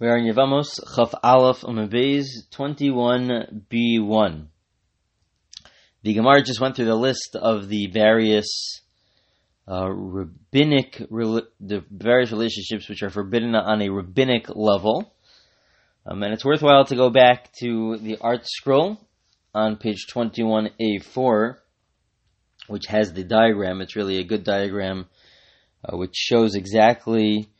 We are in Yevamos Chaf Aleph Umabez 21b1. The Gemara just went through the list of the various uh, rabbinic, the various relationships which are forbidden on a rabbinic level. Um, and it's worthwhile to go back to the ArtScroll on page 21a4, which has the diagram. It's really a good diagram, uh, which shows exactly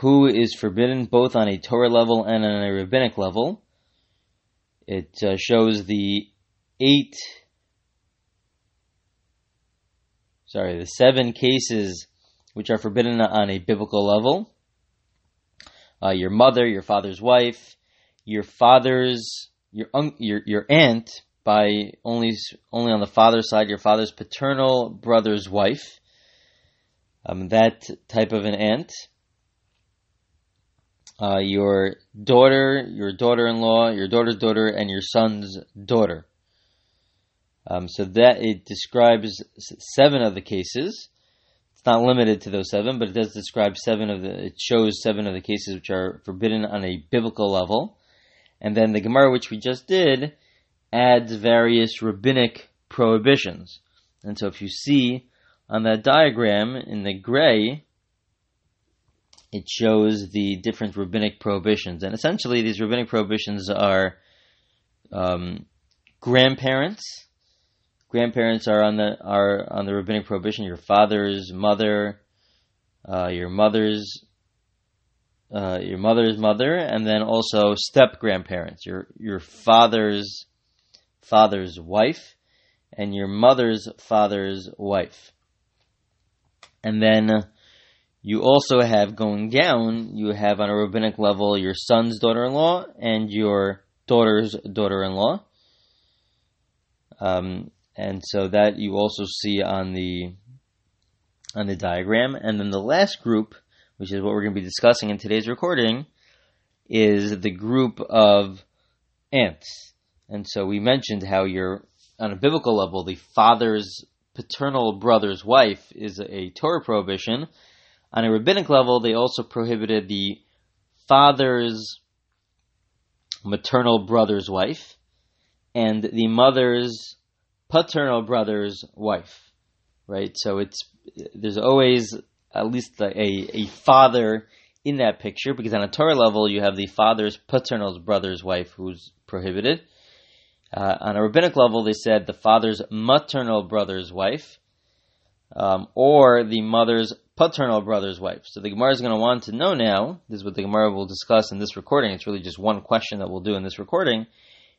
who is forbidden both on a Torah level and on a rabbinic level. It uh, shows the eight, sorry, the seven cases which are forbidden on a biblical level. Uh, your mother, your father's wife, your father's, your un- your your aunt by only only on the father's side, your father's paternal brother's wife. Um, that type of an aunt uh, your daughter, your daughter-in-law, your daughter's daughter, and your son's daughter. Um, so that it describes seven of the cases. It's not limited to those seven, but it does describe seven of the. It shows seven of the cases which are forbidden on a biblical level, and then the Gemara, which we just did, adds various rabbinic prohibitions. And so, if you see on that diagram in the gray, it shows the different rabbinic prohibitions. And essentially, these rabbinic prohibitions are um, grandparents. Grandparents are on the are on the rabbinic prohibition. Your father's mother, uh, your mother's uh, your mother's mother, and then also step grandparents. Your your father's father's wife, and your mother's father's wife. And then you also have going down, you have on a rabbinic level your son's daughter in law and your daughter's daughter in law. Um, and so that you also see on the on the diagram. And then the last group, which is what we're going to be discussing in today's recording, is the group of aunts. And so we mentioned how you're on a biblical level, the father's paternal brother's wife is a Torah prohibition on a rabbinic level, they also prohibited the father's maternal brother's wife and the mother's paternal brother's wife. Right? So it's there's always at least a, a father in that picture because on a Torah level you have the father's paternal brother's wife who's prohibited. Uh, on a rabbinic level, they said the father's maternal brother's wife, um, or the mother's paternal brother's wife. So the Gemara is going to want to know now, this is what the Gemara will discuss in this recording, it's really just one question that we'll do in this recording,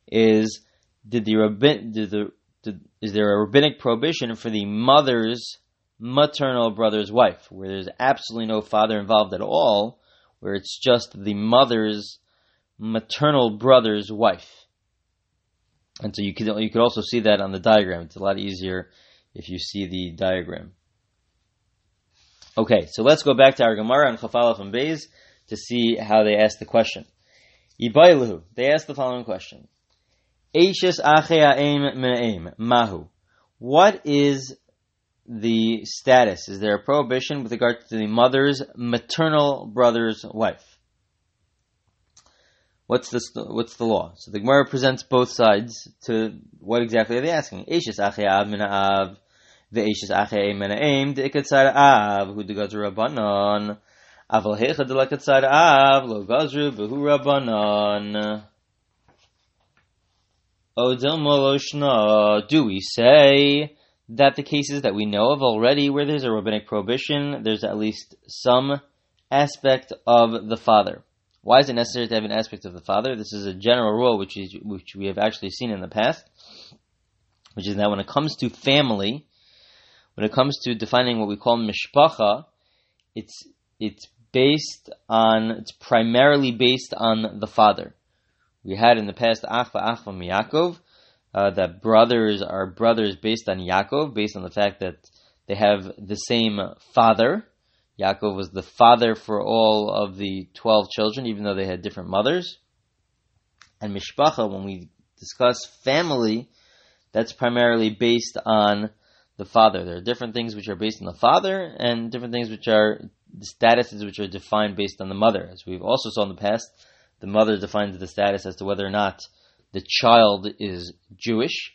is did the rabbin, did the, did, is there a rabbinic prohibition for the mother's maternal brother's wife, where there's absolutely no father involved at all, where it's just the mother's maternal brother's wife. And so you could you could also see that on the diagram. It's a lot easier if you see the diagram. Okay, so let's go back to our Gemara and Chafalaf and Beis to see how they asked the question. Ibailuhu, they asked the following question. Eishes me'aim mahu. What is the status? Is there a prohibition with regard to the mother's maternal brother's wife? What's the what's the law? So the Gemara presents both sides to what exactly are they asking? Eishes av Ve'eshes achei menaim de'ikatzar av hu degazru rabbanon. Aval hecha delakatzar av lo gazru v'hu rabbanon. Odil moloshna. Do we say that the cases that we know of already where there's a rabbinic prohibition, there's at least some aspect of the father? Why is it necessary to have an aspect of the father? This is a general rule which is which we have actually seen in the past, which is that when it comes to family, when it comes to defining what we call mishpacha, it's it's based on it's primarily based on the father. We had in the past achva achva miyakov, uh, that brothers are brothers based on Yaakov, based on the fact that they have the same father. Yaakov was the father for all of the twelve children, even though they had different mothers. And mishpacha, when we discuss family, that's primarily based on the father. There are different things which are based on the father and different things which are the statuses which are defined based on the mother. As we've also saw in the past, the mother defines the status as to whether or not the child is Jewish.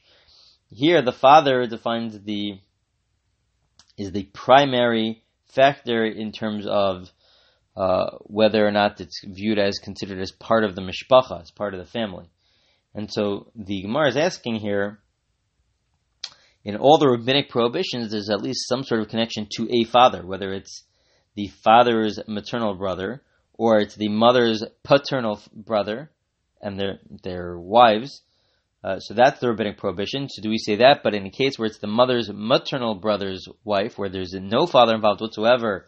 Here, the father defines the is the primary factor in terms of uh, whether or not it's viewed as considered as part of the mishpacha, as part of the family. And so the Gemara is asking here, in all the rabbinic prohibitions, there's at least some sort of connection to a father, whether it's the father's maternal brother or it's the mother's paternal brother and their their wives. Uh, so that's the rabbinic prohibition. So do we say that? But in a case where it's the mother's maternal brother's wife, where there's no father involved whatsoever,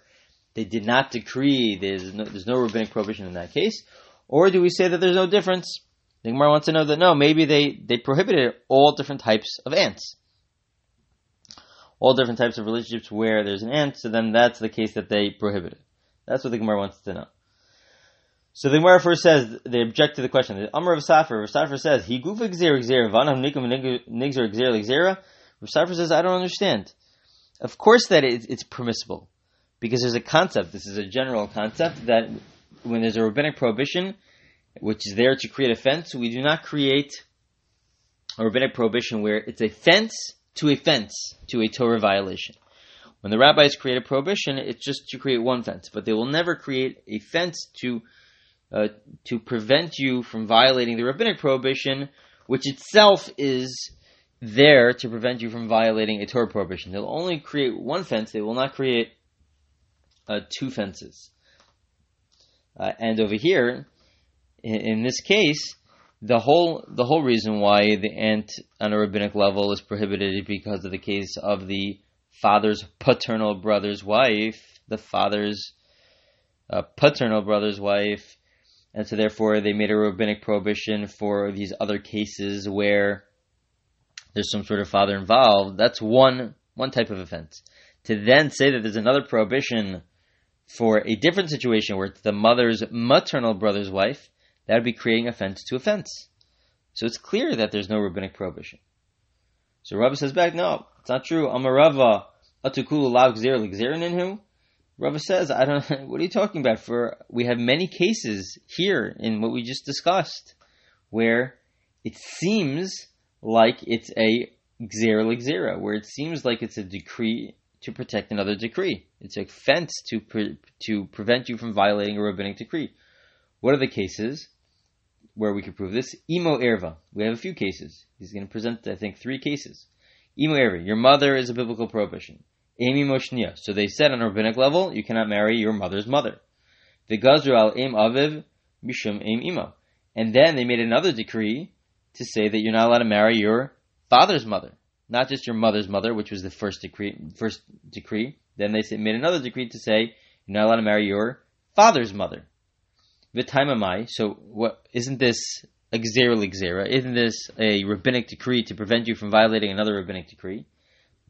they did not decree. There's no, there's no rabbinic prohibition in that case. Or do we say that there's no difference? The Gemara wants to know that no, maybe they, they prohibited all different types of aunts. All different types of relationships where there's an aunt, so then that's the case that they prohibit it. That's what the Gemara wants to know. So the Gemara first says they object to the question. The Amr of Safra, Rav Safra says he gufa gzer vanam nikum nigzer gzer gzera. Rav says I don't understand. Of course that it's permissible because there's a concept. This is a general concept that when there's a rabbinic prohibition, which is there to create a fence, we do not create a rabbinic prohibition where it's a fence to a fence to a Torah violation. When the rabbis create a prohibition, it's just to create one fence, but they will never create a fence to uh, to prevent you from violating the rabbinic prohibition, which itself is there to prevent you from violating a Torah prohibition. They'll only create one fence; they will not create uh, two fences. Uh, and over here, in, in, this case, the whole the whole reason why the aunt on a rabbinic level is prohibited is because of the case of the father's paternal brother's wife, the father's uh, paternal brother's wife, and so therefore they made a rabbinic prohibition for these other cases where there's some sort of father involved. That's one one type of offense. To then say that there's another prohibition for a different situation where it's the mother's maternal brother's wife, that would be creating offense to offense. So it's clear that there's no rabbinic prohibition. So Rava says back, no, it's not true. Amarava atukulu lav gzer Rava says, I don't. What are you talking about? For we have many cases here in what we just discussed, where it seems like it's a gzer l'gzera, where it seems like it's a decree to protect another decree. It's a fence to pre- to prevent you from violating a rabbinic decree. What are the cases where we could prove this? Imo erva. We have a few cases. He's going to present, I think, three cases. Imo erva. Your mother is a biblical prohibition. Amy Moshnia. So they said on a rabbinic level, you cannot marry your mother's mother. The Gazru al Im Aviv Mishum Im Imo. And then they made another decree to say that you're not allowed to marry your father's mother. Not just your mother's mother, which was the first decree, first decree. Then they made another decree to say you're not allowed to marry your father's mother. V'taimamai. So what? Isn't this a gzera gzera? Isn't this a rabbinic decree to prevent you from violating another rabbinic decree?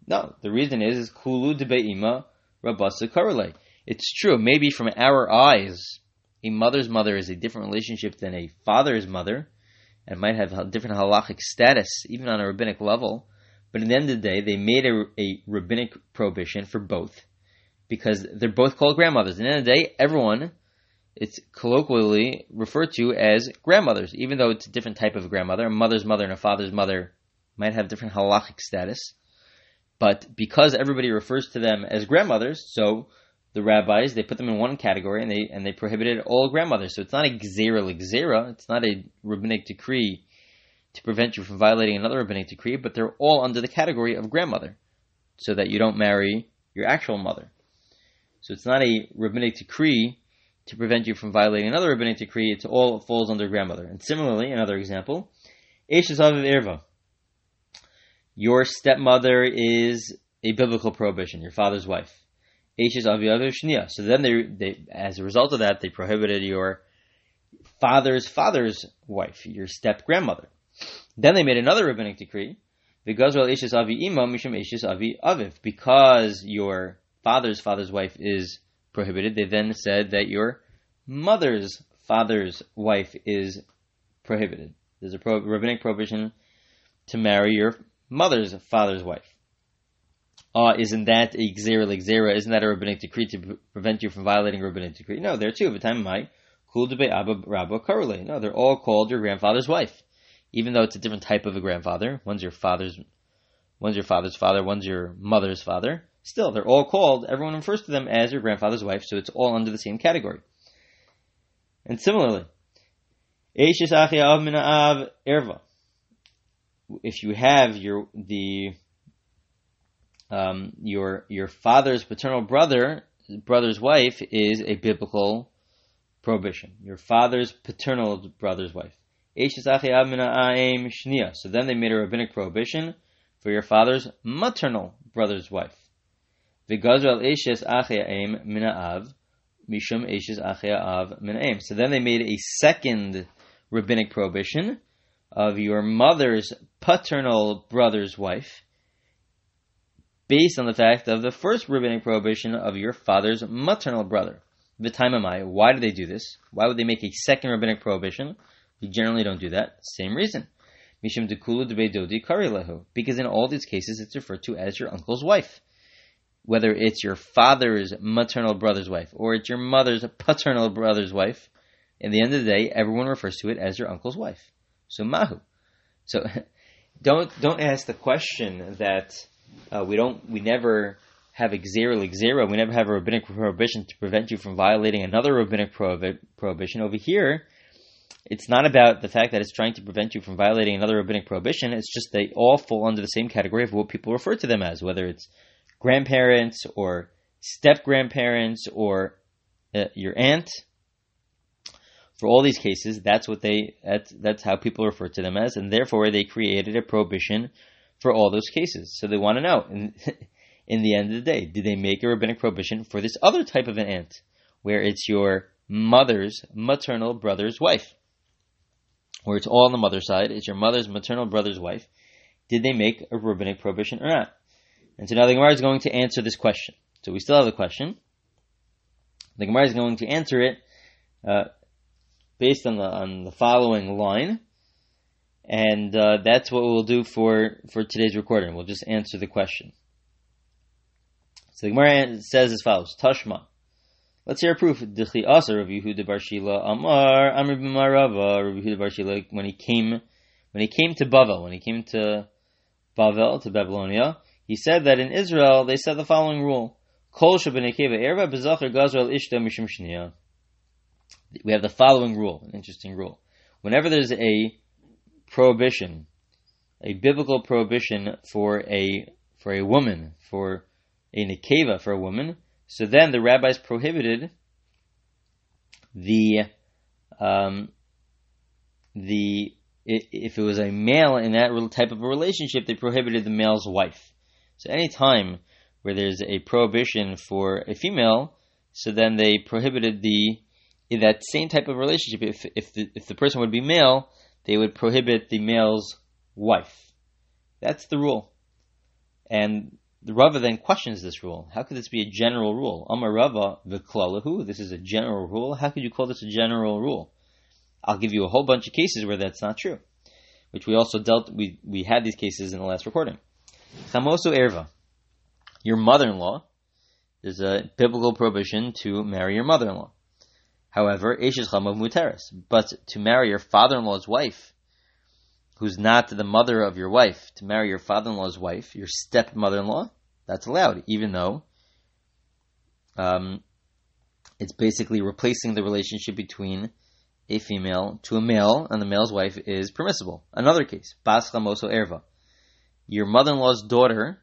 No, the reason is is kulu debeima rabasa karale. It's true. Maybe from our eyes, a mother's mother is a different relationship than a father's mother, and might have a different halachic status, even on a rabbinic level. But at the end of the day, they made a, a rabbinic prohibition for both because they're both called grandmothers. At the end of the day, everyone it's colloquially referred to as grandmothers, even though it's a different type of grandmother. A mother's mother and a father's mother might have different halachic status. But because everybody refers to them as grandmothers, so the rabbis they put them in one category and they and they prohibited all grandmothers. So it's not a gzera l'gzera, it's not a rabbinic decree to prevent you from violating another rabbinic decree, but they're all under the category of grandmother, so that you don't marry your actual mother. So it's not a rabbinic decree to prevent you from violating another rabbinic decree. It's all falls under grandmother. And similarly, another example, Eshes Aviv Irva your stepmother is a biblical prohibition, your father's wife. So then they, they, as a result of that, they prohibited your father's father's wife, your step grandmother. Then they made another rabbinic decree, because your father's father's wife is prohibited. They then said that your mother's father's wife is prohibited. There's a pro- rabbinic prohibition to marry your mother's father's wife. uh, isn't that a zera? Isn't that a rabbinic decree to pre- prevent you from violating a rabbinic decree? No, there too. The time my kul abba rabba karule. No, they're all called your grandfather's wife, even though it's a different type of a grandfather. One's your father's, one's your father's father, one's your mother's father. Still, they're all called. Everyone refers to them as your grandfather's wife, so it's all under the same category. And similarly, if you have your the um, your your father's paternal brother brother's wife is a biblical prohibition. Your father's paternal brother's wife. So then they made a rabbinic prohibition for your father's maternal brother's wife. Mishum Av So then they made a second rabbinic prohibition of your mother's paternal brother's wife based on the fact of the first rabbinic prohibition of your father's maternal brother. V'taimamai. Why do they do this? Why would they make a second rabbinic prohibition? We generally don't do that. Same reason. Dekulu. Because in all these cases, it's referred to as your uncle's wife. Whether it's your father's maternal brother's wife or it's your mother's paternal brother's wife, in the end of the day, everyone refers to it as your uncle's wife. So mahu. So don't don't ask the question that uh, we don't we never have like zero. We never have a rabbinic prohibition to prevent you from violating another rabbinic prohibi- prohibition. Over here, it's not about the fact that it's trying to prevent you from violating another rabbinic prohibition. It's just they all fall under the same category of what people refer to them as, whether it's grandparents or step grandparents or uh, your aunt. For all these cases, that's what they that's that's how people refer to them as, and therefore they created a prohibition for all those cases. So they want to know, in, in the end of the day, did they make a rabbinic prohibition for this other type of an aunt, where it's your mother's maternal brother's wife, where it's all on the mother's side, it's your mother's maternal brother's wife. Did they make a rabbinic prohibition or not? And so now the Gemara is going to answer this question. So we still have the question. The Gemara is going to answer it uh, based on the on the following line. And uh, that's what we'll do for, for today's recording. We'll just answer the question. So the Gemara says as follows: Tashma. Let's hear a proof. Dichli asa Rav Yehuda Bar Shila Amar Amr B'Marava Rav Yehuda Bar Shila when he came when he came to Bavel when he came to Bavel to Babylonia he said that in Israel they said the following rule: Kol Erva. We have the following rule, an interesting rule. Whenever there's a prohibition, a biblical prohibition for a for a woman, for a nekeva for a woman. So then the rabbis prohibited the um, the if it was a male in that type of a relationship, they prohibited the male's wife. So any time where there's a prohibition for a female, so then they prohibited the in that same type of relationship. If if the, if the person would be male, they would prohibit the male's wife. That's the rule. And the Rava then questions this rule. How could this be a general rule? Amar Rava v'klalahu. This is a general rule. How could you call this a general rule? I'll give you a whole bunch of cases where that's not true, which we also dealt. We we had these cases in the last recording. Chamosu erva. Your mother-in-law. There's a biblical prohibition to marry your mother-in-law. However, Eshes Chamav Muteris. But to marry your father-in-law's wife, who's not the mother of your wife, to marry your father-in-law's wife, your stepmother-in-law, that's allowed, even though um, it's basically replacing the relationship between a female to a male, and the male's wife is permissible. Another case, Bas Chamoso Erva. Your mother-in-law's daughter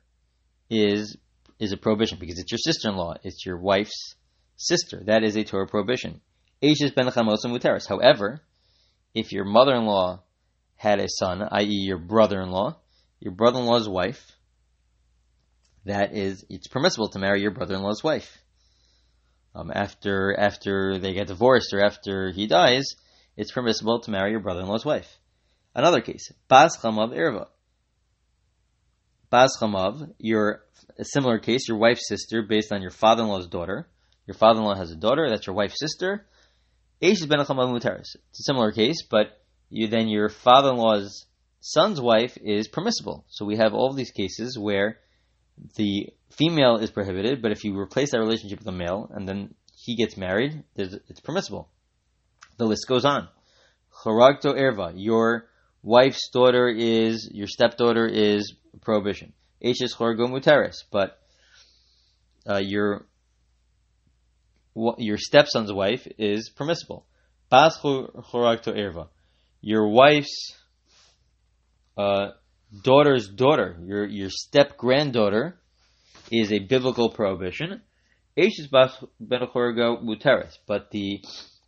is is a prohibition because it's your sister-in-law. It's your wife's sister. That is a Torah prohibition. ben muteris. However, if your mother-in-law had a son, i.e., your brother-in-law, your brother-in-law's wife, that is, it's permissible to marry your brother-in-law's wife. Um, after after they get divorced or after he dies, it's permissible to marry your brother-in-law's wife. Another case, Bas Chamav Erva. Bas Chamav, your similar case, your wife's sister, based on your father-in-law's daughter. Your father-in-law has a daughter, that's your wife's sister. It's a similar case, but you then your father-in-law's son's wife is permissible. So we have all these cases where the female is prohibited, but if you replace that relationship with a male and then he gets married, it's permissible. The list goes on. Erva, your wife's daughter is, your stepdaughter is prohibition. Eshes chorgo muteris, but uh, your your stepson's wife is permissible. Bas choragto erva, your wife's uh, daughter's daughter, your your step granddaughter, is a biblical prohibition. Eshes ben muteris, but the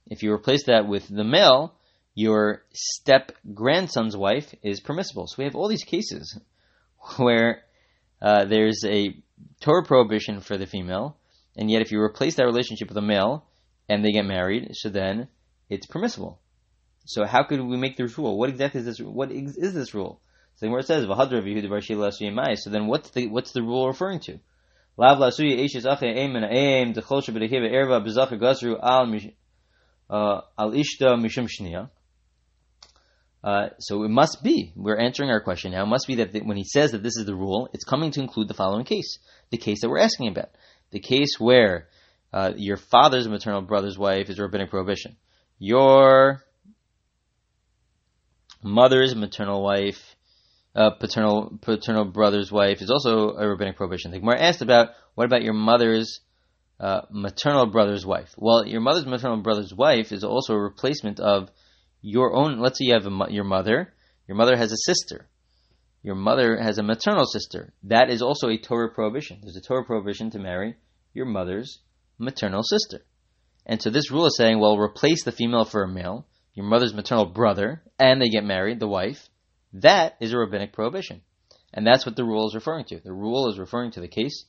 if you replace that with the male, your step grandson's wife is permissible. So we have all these cases where uh, there's a Torah prohibition for the female, and yet if you replace that relationship with a male and they get married, so then it's permissible. So how could we make this rule? What exactly is this? What is this rule? So where it says So then what's the what's the rule referring to? Lav uh, al ishta mishum. Uh, so it must be, we're answering our question now, it must be that the, when he says that this is the rule, it's coming to include the following case. The case that we're asking about. The case where uh, your father's maternal brother's wife is a rabbinic prohibition. Your mother's maternal wife, uh, paternal paternal brother's wife is also a rabbinic prohibition. The Gemara asked about what about your mother's uh, maternal brother's wife. Well, your mother's maternal brother's wife is also a replacement of your own. Let's say you have a, your mother. Your mother has a sister. Your mother has a maternal sister. That is also a Torah prohibition. There's a Torah prohibition to marry your mother's maternal sister. And so this rule is saying, well, replace the female for a male, your mother's maternal brother, and they get married, the wife. That is a rabbinic prohibition. And that's what the rule is referring to. The rule is referring to the case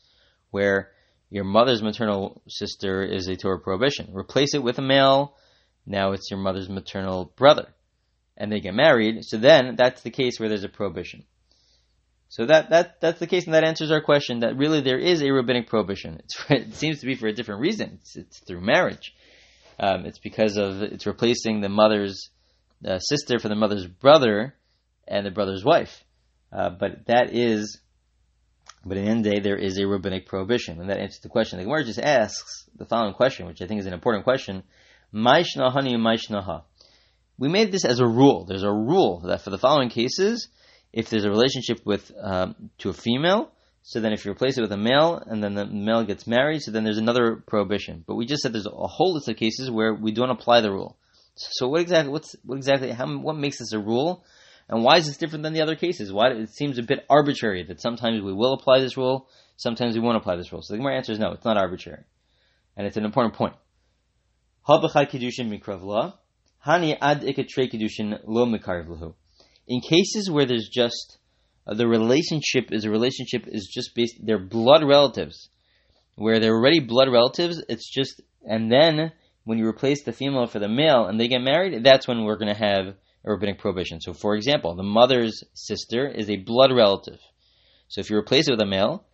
where your mother's maternal sister is a Torah prohibition. Replace it with a male, now it's your mother's maternal brother. And they get married, so then that's the case where there's a prohibition. So that, that that's the case, and that answers our question that really there is a rabbinic prohibition. It seems to be for a different reason. It's, it's through marriage. Um, it's because of it's replacing the mother's uh, sister for the mother's brother and the brother's wife. Uh, but that is but in the end the day, there is a rabbinic prohibition, and that answers the question. The Gemara just asks the following question, which I think is an important question: Maishnaha We made this as a rule. There's a rule that for the following cases, if there's a relationship with um, to a female, so then if you replace it with a male, and then the male gets married, so then there's another prohibition. But we just said there's a whole list of cases where we don't apply the rule. So what exactly? What's what exactly? How, what makes this a rule? And why is this different than the other cases? Why it seems a bit arbitrary that sometimes we will apply this rule, sometimes we won't apply this rule. So the answer is no, it's not arbitrary, and it's an important point. In cases where there's just uh, the relationship is a relationship is just based they're blood relatives, where they're already blood relatives. It's just and then when you replace the female for the male and they get married, that's when we're going to have a rabbinic prohibition. So, for example, the mother's sister is a blood relative. So, if you replace it with a male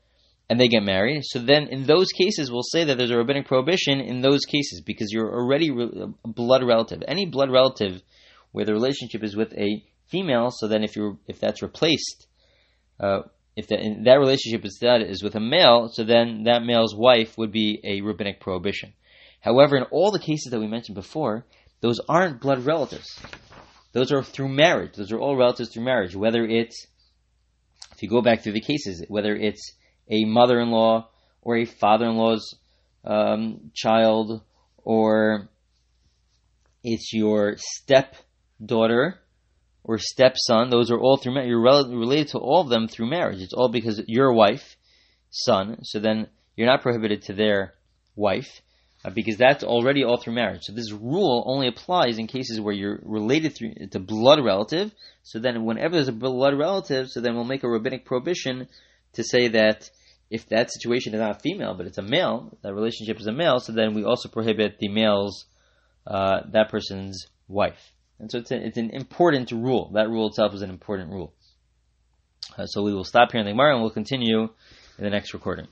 and they get married, so then in those cases, we'll say that there's a rabbinic prohibition in those cases because you're already a blood relative. Any blood relative where the relationship is with a female, so then if you if that's replaced, uh, if that, that relationship is that is with a male, so then that male's wife would be a rabbinic prohibition. However, in all the cases that we mentioned before, those aren't blood relatives. Those are through marriage. Those are all relatives through marriage. Whether it's, if you go back through the cases, whether it's a mother-in-law or a father-in-law's um, child, or it's your stepdaughter or stepson. Those are all through marriage. You're related to all of them through marriage. It's all because your wife, son. So then you're not prohibited to their wife uh, because that's already all through marriage. So this rule only applies in cases where you're related through, to blood relative. So then whenever there's a blood relative, so then we'll make a rabbinic prohibition to say that if that situation is not a female, but it's a male, that relationship is a male, so then we also prohibit the male's, uh, that person's wife. And so it's, a, it's an important rule. That rule itself is an important rule. Uh, so we will stop here in the Gemara and we'll continue in the next recording.